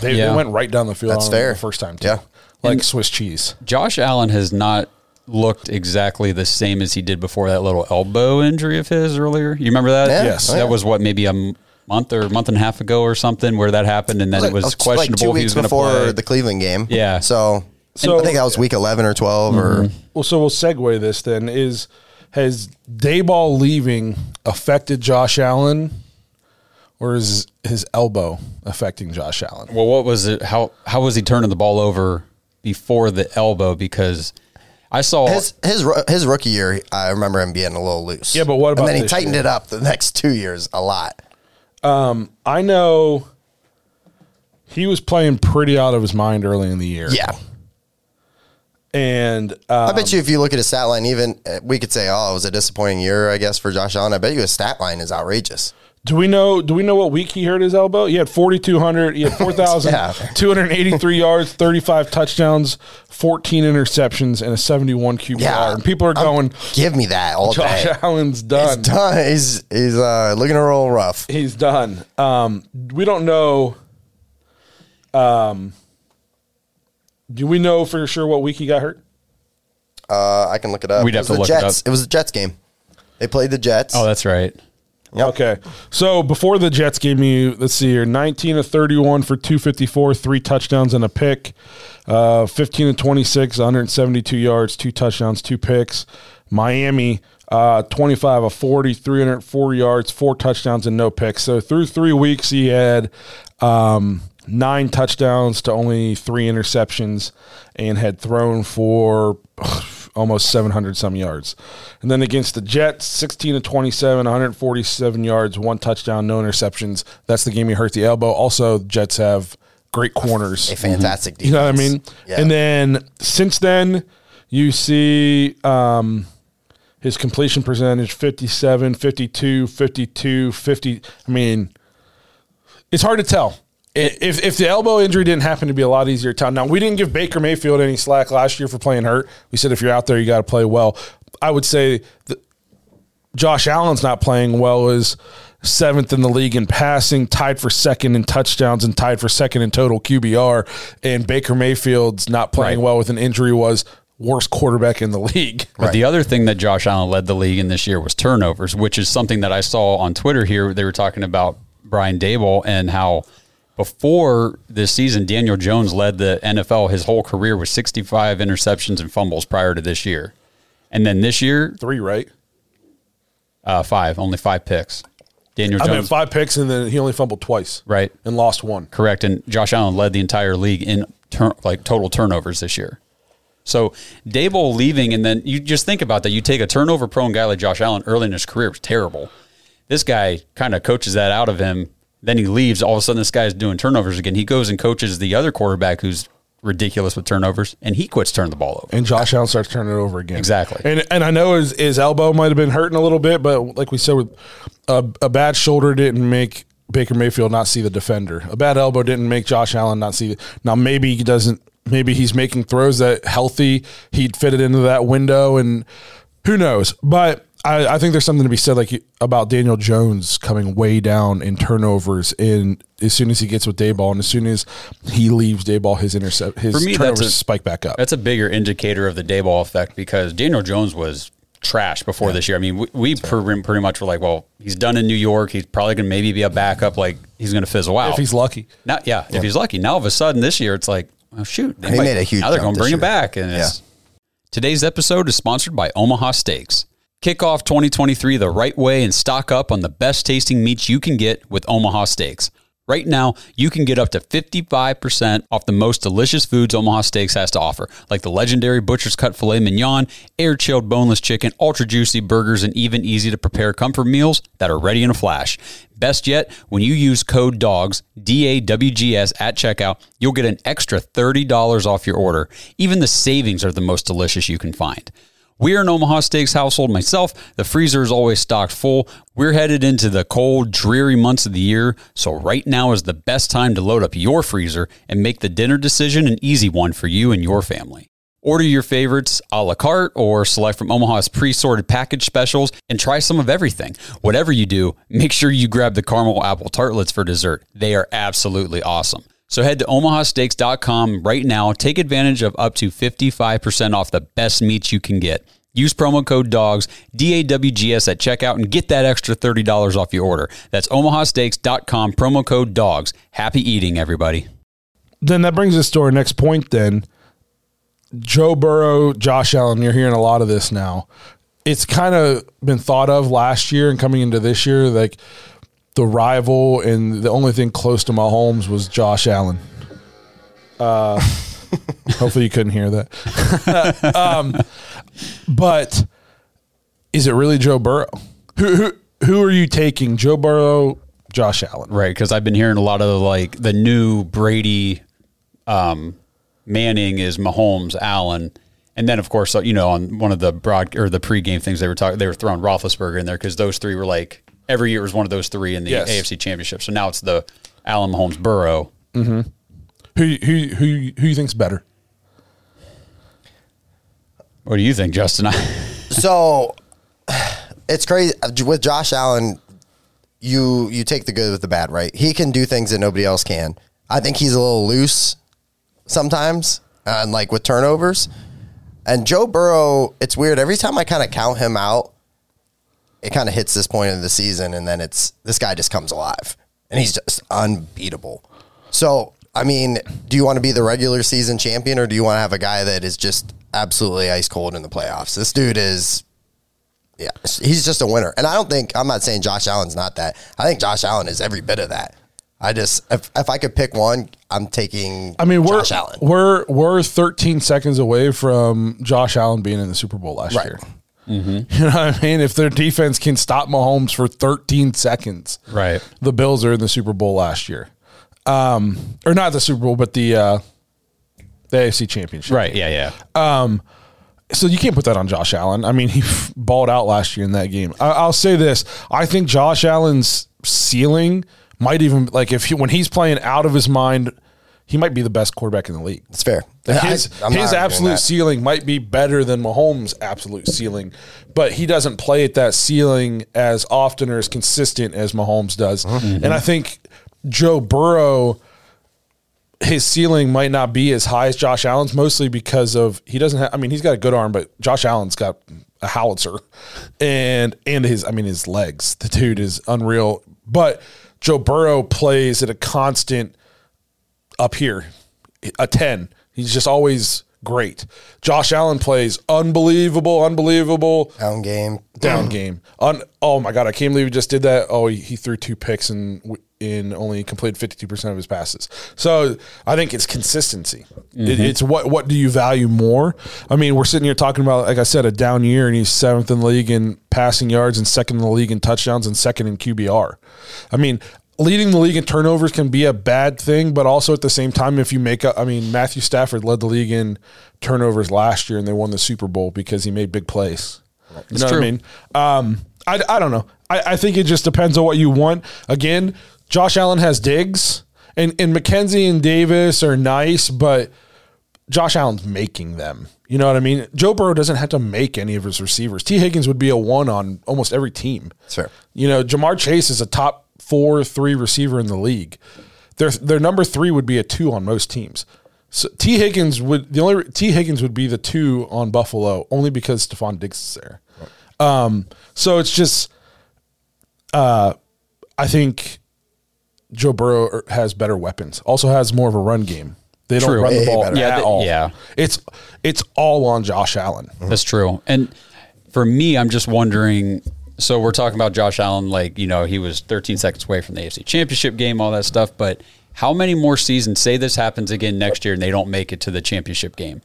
They, Yeah. they went right down the field That's on fair. the first time too. Yeah. like Swiss cheese. Josh Allen has not looked exactly the same as he did before that little elbow injury of his earlier. You remember that? Yeah. Yes. Oh, that was what maybe a m- month or month and a half ago or something where that happened, and then it was oh, like questionable two if he weeks was going to before play. the Cleveland game. Yeah. So, So- I think that was week eleven or 12 or mm-hmm. Well, so we'll segue this then. Is has Daboll leaving affected Josh Allen, or is his elbow affecting Josh Allen? Well, what was it? How how was he turning the ball over before the elbow? Because I saw his his his rookie year. I remember him being a little loose. Yeah, but what about And then he this tightened year? it up the next two years a lot. I know he was playing pretty out of his mind early in the year. Yeah. and uh, I bet you if you look at his stat line, even uh, we could say, oh, it was a disappointing year, I guess, for Josh Allen. I bet you his stat line is outrageous. Do we know? Do we know what week he hurt his elbow? He had forty two hundred. He had [LAUGHS] four thousand two hundred eighty three yards, thirty five touchdowns, fourteen interceptions, and a seventy one QBR. Yeah. and people are I'm- Um, Give me that all Josh day. Allen's He's done. done. He's he's uh, looking a little rough. He's done. Um, we don't know. Um, do we know for sure what week he got hurt? Uh, I can look it up. We'd it have was to the look it up. It was the Jets game. They played the Jets. oh, that's right. Yep. Okay. So before the Jets game, you let's see here, nineteen of thirty-one for two fifty-four, three touchdowns and a pick. Uh, fifteen of twenty-six, one hundred seventy-two yards, two touchdowns, two picks. Miami, uh, twenty-five of 40, 304 yards, four touchdowns and no picks. So through three weeks, he had um, nine touchdowns to only three interceptions, and had thrown for [SIGHS] almost 700 some yards. And then against the Jets, 16 to 27, 147 yards, one touchdown, no interceptions. That's the game he hurt the elbow. Also, Jets have great corners. A fantastic defense. You know what I mean? Yeah. And then since then, you see um, his completion percentage 57, 52, 52, 50. I mean, it's hard to tell. If, if the elbow injury didn't happen to be a lot easier time. Now, we didn't give Baker Mayfield any slack last year for playing hurt. We said if you're out there, you got to play well. I would say Josh Allen's not playing well is seventh in the league in passing, tied for second in touchdowns, and tied for second in total QBR. And Baker Mayfield's not playing Right. well with an injury was worst quarterback in the league. But the other thing that Josh Allen led the league in this year was turnovers, which is something that I saw on Twitter here. They were talking about Brian Daboll and how before this season, Daniel Jones led the NFL his whole career with 65 interceptions and fumbles prior to this year. And then this year, Three, right? uh, five, only five picks. Daniel Jones. I mean, five picks, and then he only fumbled twice. Right. And lost one. correct. And Josh Allen led the entire league in tur- like total turnovers this year. So Daboll leaving, and then you just think about that. You take a turnover prone guy like Josh Allen early in his career was terrible. This guy kind of coaches that out of him. Then he leaves. All of a sudden, this guy's doing turnovers again. He goes and coaches the other quarterback who's ridiculous with turnovers, and he quits turning the ball over. And Josh Allen starts turning it over again. Exactly. And and I know his, his elbow might have been hurting a little bit, but like we said, with a, a bad shoulder didn't make Baker Mayfield not see the defender. A bad elbow didn't make Josh Allen not see. Now maybe he doesn't. Maybe he's making throws that healthy. He'd fit it into that window, and who knows? But I, I think there's something to be said like about Daniel Jones coming way down in turnovers in as soon as he gets with Daboll and as soon as he leaves Daboll his intercept his For me, that's turnovers a- spike back up. That's a bigger indicator of the Daboll effect because Daniel Jones was trash before this year. I mean, we, we pretty, pretty much were like, well, he's done in New York. He's probably going to maybe be a backup. Like he's going to fizzle out if he's lucky. Now, yeah, if he's lucky. Now, all of a sudden, this year, it's like, oh shoot, they He made a huge Now they're going to bring this him back, and it's, today's episode is sponsored by Omaha Steaks. Kick off 2023 the right way and stock up on the best tasting meats you can get with Omaha Steaks. Right now, you can get up to 55% off the most delicious foods Omaha Steaks has to offer, like the legendary Butcher's Cut Filet Mignon, air chilled boneless chicken, ultra juicy burgers, and even easy to prepare comfort meals that are ready in a flash. Best yet, when you use code DAWGS, D A W G S, at checkout, you'll get an extra $30 off your order. Even the savings are the most delicious you can find. We're an Omaha Steaks household myself. The freezer is always stocked full. We're headed into the cold, dreary months of the year, so right now is the best time to load up your freezer and make the dinner decision an easy one for you and your family. Order your favorites a la carte or select from Omaha's pre sorted package specials and try some of everything. Whatever you do, make sure you grab the caramel apple tartlets for dessert. They are absolutely awesome. So head to omahasteaks.com right now. Take advantage of up to 55% off the best meats you can get. Use promo code DAWGS, D A W G S at checkout and get that extra $30 off your order. That's omahasteaks.com, promo code DAWGS. Happy eating, everybody. Then that brings us to our next point. Then Joe Burrow, Josh Allen. You're hearing a lot of this now. It's kind of been thought of last year and coming into this year, like the rival, and the only thing close to Mahomes was Josh Allen. Uh, [LAUGHS] hopefully you couldn't hear that. [LAUGHS] um, but is it really Joe Burrow? Who who who are you taking? Joe Burrow, Josh Allen. Right, because I've been hearing a lot of like the new Brady, um, Manning is Mahomes, Allen, and then of course you know on one of the broad or the pregame things they were talking they were throwing Roethlisberger in there because those three were like every year was one of those three in the Yes. AFC Championship. So now it's the Allen, Mahomes, Burrow. Mm-hmm. Who who who who you think's better? What do you think, Justin? [LAUGHS] So it's crazy with Josh Allen. You you take the good with the bad, right? He can do things that nobody else can. I think he's a little loose sometimes, and like with turnovers. And Joe Burrow, it's weird. Every time I kind of count him out, it kind of hits this point of the season, and then it's this guy just comes alive, and he's just unbeatable. So, I mean, do you want to be the regular season champion, or do you want to have a guy that is just absolutely ice cold in the playoffs? This dude is, yeah, he's just a winner. And I don't think I'm not saying Josh Allen's not that. I think Josh Allen is every bit of that. I just if, if I could pick one, I'm taking. I mean, we're Josh Allen. we're we're 13 seconds away from Josh Allen being in the Super Bowl last Right. year. [LAUGHS] You know what I mean? If their defense can stop Mahomes for 13 seconds, Right. The Bills are in the Super Bowl last year, um, or not the Super Bowl, but the uh, the AFC Championship. right? Yeah, yeah. Um, So you can't put that on Josh Allen. I mean, [LAUGHS] he balled out last year in that game. I, I'll say this: I think Josh Allen's ceiling might even like if he, when he's playing out of his mind, he might be the best quarterback in the league. It's fair. His, I- his absolute ceiling might be better than Mahomes' absolute ceiling, but he doesn't play at that ceiling as often or as consistent as Mahomes does. Mm-hmm. And I think Joe Burrow, his ceiling might not be as high as Josh Allen's, mostly because of he doesn't have. I mean, he's got a good arm, but Josh Allen's got a howitzer, and and his I mean his legs. The dude is unreal. But Joe Burrow plays at a constant up here, a 10. He's just always great. Josh Allen plays unbelievable, unbelievable down game. down game. Un, oh my god, I can't believe he just did that. Oh, he, he threw two picks and in only completed 52% of his passes. So, I think it's consistency. It, mm-hmm. it's what what do you value more? I mean, we're sitting here talking about like I said a down year and he's 7th in the league in passing yards and second in the league in touchdowns and second in QBR. I mean, leading the league in turnovers can be a bad thing, but also at the same time, if you make up, I mean, Matthew Stafford led the league in turnovers last year and they won the Super Bowl because he made big plays. You know true. what I mean? Um, I, I don't know. I, I think it just depends on what you want. Again, Josh Allen has Diggs and, and McKenzie and Davis are nice, but Josh Allen's making them. You know what I mean? Joe Burrow doesn't have to make any of his receivers. Tee Higgins would be a one on almost every team. Sure. You know, Ja'Marr Chase is a top four, three receiver in the league. Their their number three would be a two on most teams. So Tee Higgins would the only Tee Higgins would be the two on Buffalo only because Stefon Diggs is there. Um, so it's just, uh, I think Joe Burrow has better weapons. Also has more of a run game. They don't run the ball better. Yeah, at they- all. yeah. it's it's all on Josh Allen. That's true. And for me, I'm just wondering. So we're talking about Josh Allen, like you know, he was 13 seconds away from the AFC Championship game, all that stuff. But how many more seasons? Say this happens again next year, and they don't make it to the championship game,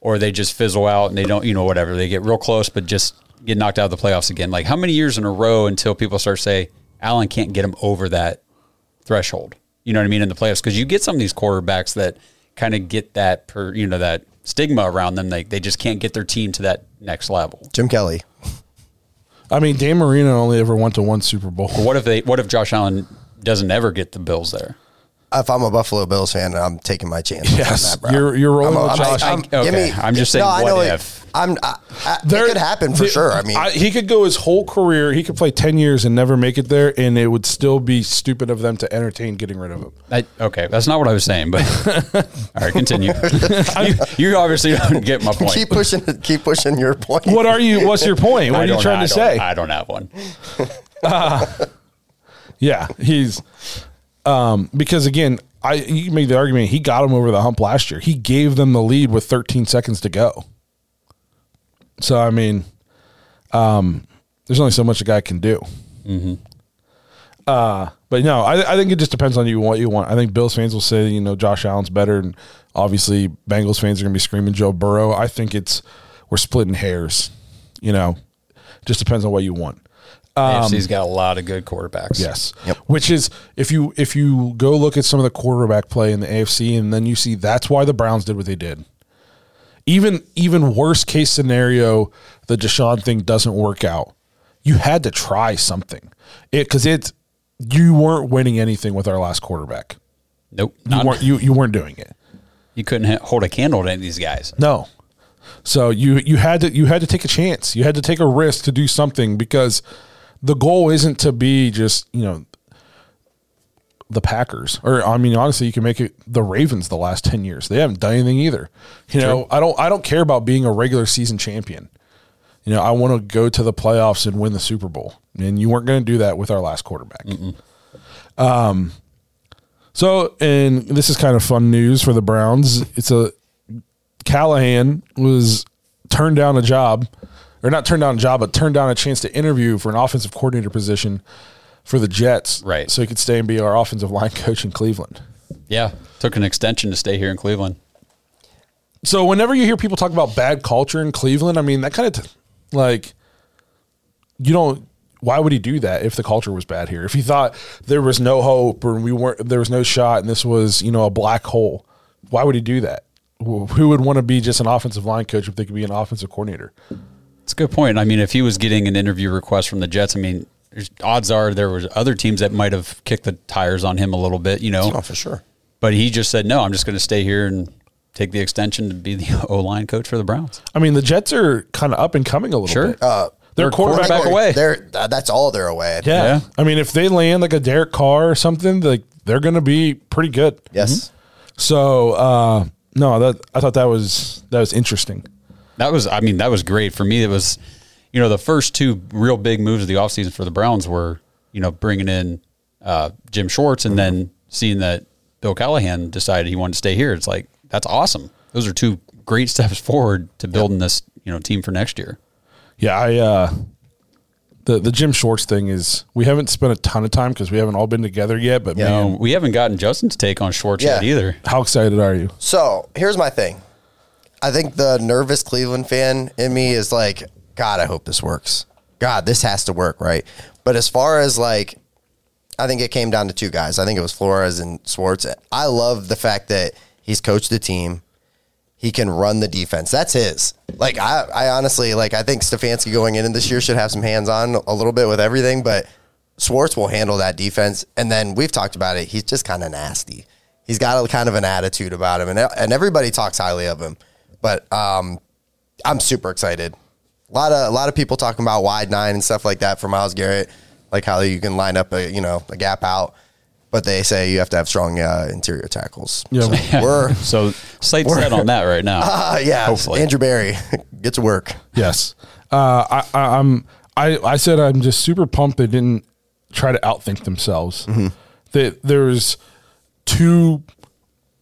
or they just fizzle out and they don't, you know, whatever. They get real close, but just get knocked out of the playoffs again. Like how many years in a row until people start to say Allen can't get him over that threshold? You know what I mean in the playoffs because you get some of these quarterbacks that kind of get that per you know that stigma around them. They they just can't get their team to that next level. Jim Kelly. I mean, Dan Marino only ever went to one Super Bowl. What if they? What if Josh Allen doesn't ever get the Bills there? If I'm a Buffalo Bills fan, I'm taking my chances. Yes, on that, bro. you're- you're rolling I'm, with I'm- Josh. I'm- I- give okay, I'm just saying, No, I what know if? It, I'm. I, I, There- it could happen for the- sure. I mean, he could go his whole career. He could play ten years and never make it there, and it would still be stupid of them to entertain getting rid of him. I, okay, that's not what I was saying. But [LAUGHS] all right, continue. [LAUGHS] you, you obviously don't get my [LAUGHS] point. keep pushing. Keep pushing your point. What are you? What's your point? What are you trying I to don't- say? I don't have one. Ah. Yeah, he's um, because again, I you made the argument he got him over the hump last year. He gave them the lead with 13 seconds to go. So I mean, um, there's only so much a guy can do. Uh, but no, I, I think it just depends on you what you want. I think Bills fans will say you know Josh Allen's better, and obviously Bengals fans are going to be screaming Joe Burrow. I think it's we're splitting hairs. You know, just depends on what you want. Um, AFC's got a lot of good quarterbacks. Yes. Which is if you if you go look at some of the quarterback play in the AFC and then you see that's why the Browns did what they did. Even even worst case scenario, the Deshaun thing doesn't work out. You had to try something. It because it's you weren't winning anything with our last quarterback. Nope. You Not, weren't you you weren't doing it. you couldn't ha- hold a candle to any of these guys. No. So you you had to you had to take a chance. You had to take a risk to do something because the goal isn't to be just, you know, the Packers. Or I mean honestly, you can make it the Ravens the last 10 years. They haven't done anything either. You know, I don't I don't care about being a regular season champion. You know, I want to go to the playoffs and win the Super Bowl. And you weren't going to do that with our last quarterback. Um so, and this is kind of fun news for the Browns. It's a Callahan was turned down a job, or not turned down a job, but turned down a chance to interview for an offensive coordinator position for the Jets. Right. So he could stay and be our offensive line [LAUGHS] coach in Cleveland. Yeah, took an extension to stay here in Cleveland. So whenever you hear people talk about bad culture in Cleveland, I mean, that kind of t- like, you don't, why would he do that if the culture was bad here? If he thought there was no hope or we weren't, there was no shot and this was, you know, a black hole, why would he do that? Who who would want to be just an offensive line coach if they could be an offensive coordinator? It's a good point. I mean, if he was getting an interview request from the Jets, I mean, there's, odds are there was other teams that might have kicked the tires on him a little bit, you know. Oh, for sure. But he just said, "No, I'm just going to stay here and take the extension to be the [LAUGHS] O line coach for the Browns." I mean, the Jets are kind of up and coming a little Sure. bit. Uh, They're they're quarterback, quarterback away. They're uh, that's all they're away. Yeah. Yeah. I mean, if they land like a Derek Carr or something, like they're going to be pretty good. Yes. So, uh, no, that I thought that was that was interesting. That was, I mean, that was great for me. It was, you know, the first two real big moves of the offseason for the Browns were, you know, bringing in uh, Jim Schwartz and then seeing that Bill Callahan decided he wanted to stay here. It's like that's awesome. Those are two great [LAUGHS] steps forward to building this, you know, team for next year. Yeah, I uh, the the Jim Schwartz thing is we haven't spent a ton of time because we haven't all been together yet. But man, Um, we haven't gotten Justin's take on Schwartz yet either. how excited are you? So here's my thing. I think the nervous Cleveland fan in me is like, God, I hope this works. God, this has to work, right? But as far as like, I think it came down to two guys. I think it was Flores and Schwartz. I love the fact that he's coached the team. He can run the defense. That's his. Like I, I honestly like. I think Stefanski going in this year should have some hands on a little bit with everything, but Schwartz will handle that defense. And then we've talked about it. He's just kind of nasty. He's got a kind of an attitude about him, and and everybody talks highly of him. But um, I'm super excited. A lot of a lot of people talking about wide nine and stuff like that for Myles Garrett, like how you can line up a you know a gap out, but they say you have to have strong uh, interior tackles. Yeah. So we're [LAUGHS] So sight set on that right now. uh, [LAUGHS] yeah, Hopefully. Andrew Berry, [LAUGHS] get to work. Yes. Uh, I, I, I'm. I, I said I'm just super pumped they didn't try to outthink themselves. That there's two,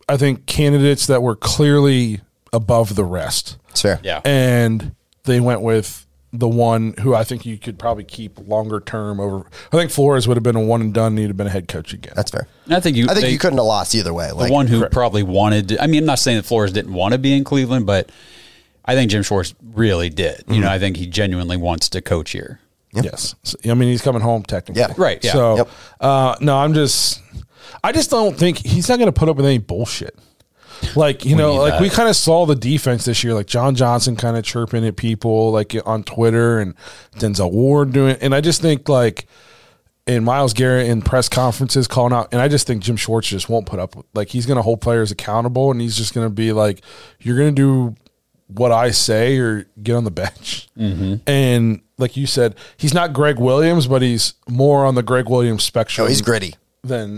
I think, candidates that were clearly above the rest, It's fair. Yeah. and they went with the one who I think you could probably keep longer term over. I think Flores would have been a one and done. and He'd have been a head coach again. that's fair. And I think you. I think they- you couldn't have lost either way. Like, the one who probably wanted. To, I mean, I'm not saying that Flores didn't want to be in Cleveland, but I think Jim Schwartz really did. You Mm-hmm. know, I think he genuinely wants to coach here. Yes. So, I mean, he's coming home technically. Yeah. Right, yeah. So, Yep. uh, no, I'm just, I just don't think he's not going to put up with any bullshit. Like, you know, like that. we kind of saw the defense this year, like John Johnson kind of chirping at people like on Twitter and Denzel Ward doing, and I just think like, and Myles Garrett in press conferences calling out, and I just think Jim Schwartz just won't put up with, like, he's going to hold players accountable and he's just going to be like, you're going to do what I say or get on the bench. Mm-hmm. And like you said, he's not Gregg Williams, but he's more on the Gregg Williams spectrum. oh, he's gritty.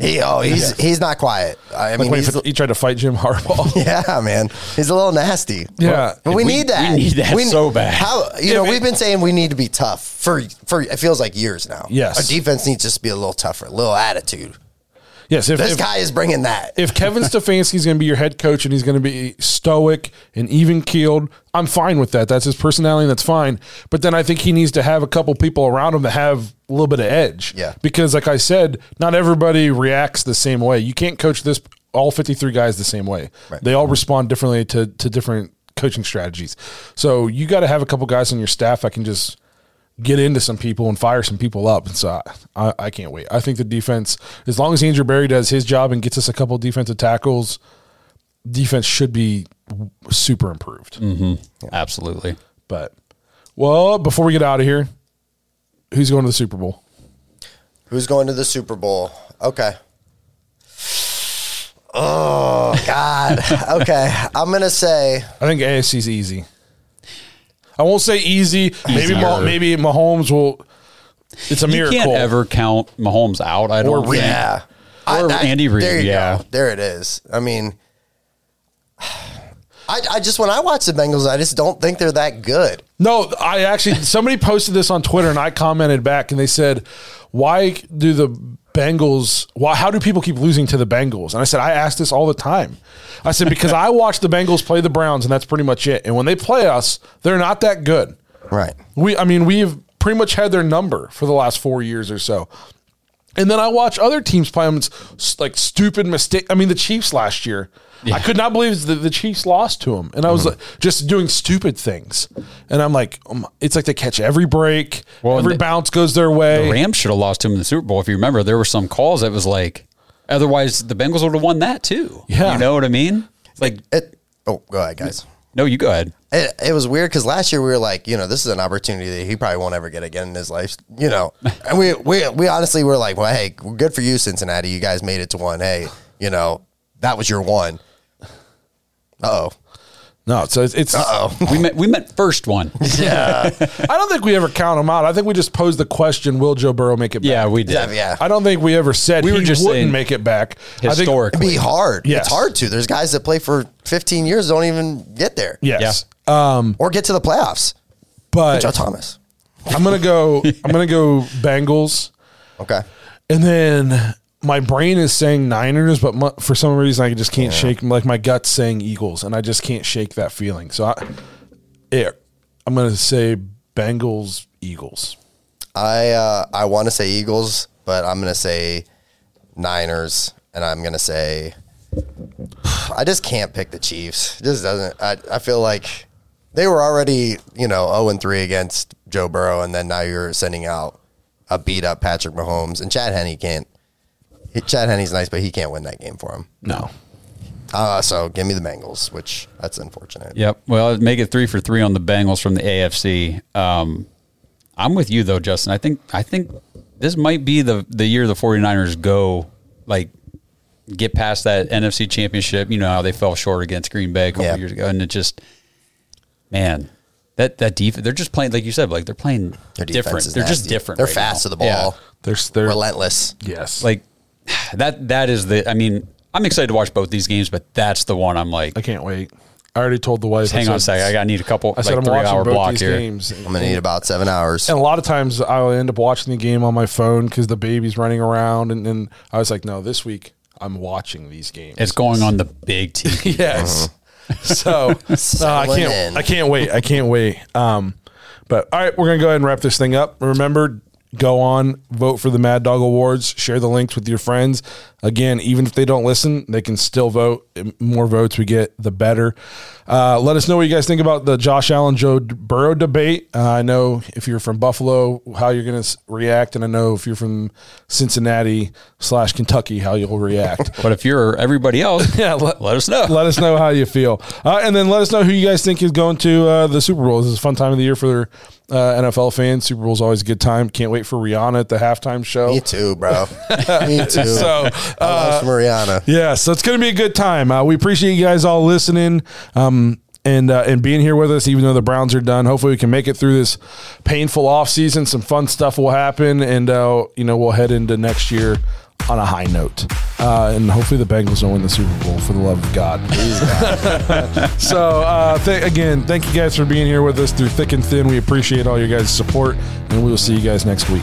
He oh [LAUGHS] he's he's not quiet. I like mean when he, he tried to fight Jim Harbaugh. [LAUGHS] yeah man he's a little nasty. Yeah. but we, We- need that. we need that we, so bad. How you know we've been saying we need to be tough for for it feels like years now. Yes. our defense needs to just be a little tougher, a little attitude. Yes, if, This if, guy is bringing that. if Kevin Stefanski's going to be your head coach and he's going to be stoic and even keeled, I'm fine with that. That's his personality. and That's fine. But then I think he needs to have a couple people around him that have a little bit of edge. Yeah. Because, like I said, not everybody reacts the same way. You can't coach this all 53 guys the same way. Right. They all respond differently to to different coaching strategies. So you got to have a couple guys on your staff that can just get into some people and fire some people up. And so I, I, I can't wait. I think the defense, as long as Andrew Berry does his job and gets us a couple defensive tackles, defense should be super improved. Mm-hmm. Absolutely. But well, before we get out of here, who's going to the Super Bowl? Who's going to the Super Bowl? Okay. Oh God. [LAUGHS] Okay, I'm gonna say I think AFC's easy. I won't say easy. Maybe Easier. Mah- maybe Mahomes will. It's a You miracle. can't ever count Mahomes out. I don't. Or think. yeah. Or Andy Reid, There you yeah. go. There it is. I mean, I, I just when I watch the Bengals, I just don't think they're that good. No, I actually somebody posted this on Twitter and I commented back and they said, "Why do the Bengals? Why? How do people keep losing to the Bengals?" And I said, "I ask this all the time." I said because I watch the Bengals play the Browns and that's pretty much it. And when they play us, they're not that good. Right. We, I mean, we've pretty much had their number for the last four years or so. And then I watch other teams play them s- like stupid mistake. I mean, the Chiefs last year, I could not believe that the Chiefs lost to him, and I was like, just doing stupid things. And I'm like, um, it's like they catch every break, Well, every the- bounce goes their way. The Rams should have lost to him in the Super Bowl. If you remember, there were some calls that was like, otherwise the Bengals would have won that too. Yeah. You know what I mean? Like, It. Oh, go ahead, guys. no, you go ahead. It, it was weird because last year we were like, you know, this is an opportunity that he probably won't ever get again in his life, you know. [LAUGHS] And we we we honestly were like, well, hey, good for you, Cincinnati. You guys made it to one. Hey, you know, that was your one. Uh oh. No, so it's, it's Oh. [LAUGHS] We meant we meant first one. [LAUGHS] Yeah. I don't think we ever count them out. I think we just posed the question: Will Joe Burrow make it? Back? Yeah, we did. yeah. Yeah. I don't think we ever said We we were he just wouldn't saying make it back. I think- Historically, It'd be hard. Yes. It's hard to. There's guys that play for 15 years don't even get there. yes, um, Or get to the playoffs. but Joe Thomas. I'm gonna go. I'm gonna go Bengals. Okay. And then my brain is saying Niners, but my, for some reason I just can't shake. Like my gut's saying Eagles, and I just can't shake that feeling. So I, yeah, I'm gonna say Bengals, Eagles. I uh, I want to say Eagles, but I'm gonna say Niners, and I'm gonna say I just can't pick the Chiefs. It just doesn't. I I feel like they were already you know 0 and three against Joe Burrow, and then now you're sending out a beat up Patrick Mahomes, and Chad Henne can't. He- Chad Henne's nice, but he can't win that game for him. No, Uh, so give me the Bengals, which that's unfortunate. Yep. Well, make it three for three on the Bengals from the AFC. Um, I'm with you though, Justin. I think I think this might be the the year the 49ers go like get past that NFC championship. You know how they fell short against Green Bay a couple Yeah. years ago. And it just, man, that, that defense, they're just playing, like you said, like they're playing Their different. They're just different. They're right fast now. to the Yeah. ball. They're they're Relentless. yes. Like that, that is the, I mean, I'm excited to watch both these games, but that's the one I'm like, I can't wait. I already told the wife. I hang on a said- second. I got to need a couple, I said like I'm three watching hour both block these here. games. I'm gonna need about seven hours. And a lot of times I'll end up watching the game on my phone because the baby's running around, and then I was like, no, this week I'm watching these games. It's going on the big TV. [LAUGHS] yes. So [LAUGHS] uh, I can't. in. I can't wait. I can't wait. Um, but all right, we're gonna go ahead and wrap this thing up. Remember, go on, vote for the Mad Dawg Awards. Share the links with your friends. Again, even if they don't listen, they can still vote. The More votes we get, the better. Uh, let us know what you guys think about the Josh Allen Joe Burrow debate. Uh, I know if you're from Buffalo, how you're going to react, and I know if you're from Cincinnati slash Kentucky, how you'll react. [LAUGHS] But if you're everybody else, [LAUGHS] yeah, let, let us know. let us know how you feel. Uh, and then let us know who you guys think is going to uh, the Super Bowl. This is a fun time of the year for uh, NFL fans. Super Bowl is always a good time. Can't wait for Rihanna at the halftime show. Me too, bro. [LAUGHS] Me too. So, Love Mariana. yeah, so it's going to be a good time. Uh, we appreciate you guys all listening. Um, and, uh, and being here with us, even though the Browns are done, hopefully we can make it through this painful off season. Some fun stuff will happen, and uh, you know we'll head into next year on a high note. Uh, and hopefully the Bengals don't win the Super Bowl for the love of God. [LAUGHS] so uh, th- again, thank you guys for being here with us through thick and thin. We appreciate all your guys' support, and we will see you guys next week.